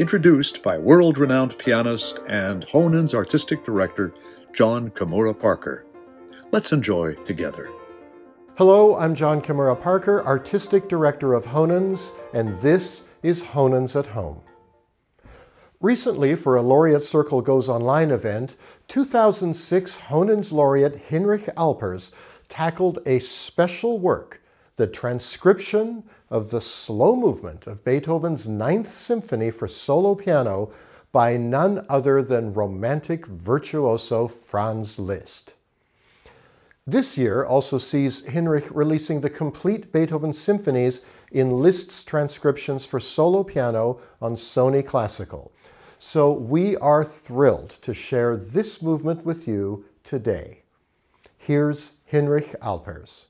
introduced by world renowned pianist and Honens artistic director, Jon Kimura Parker. Let's enjoy together. Hello, I'm Jon Kimura Parker, artistic director of Honens, and this is Honens at Home. Recently, for a Laureate Circle Goes Online event, 2006 Honens laureate Hinrich Alpers tackled a special work the transcription of the slow movement of Beethoven's Ninth Symphony for solo piano by none other than romantic virtuoso Franz Liszt. This year also sees Hinrich releasing the complete Beethoven symphonies in Liszt's transcriptions for solo piano on Sony Classical. So we are thrilled to share this movement with you today. Here's Hinrich Alpers.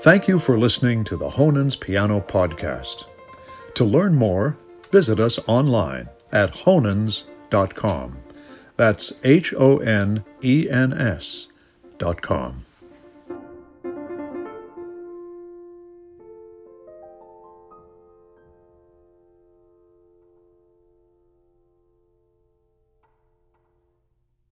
Thank you for listening to the Honens Piano Podcast. To learn more, visit us online at honens.com. That's H O N E N S dot com.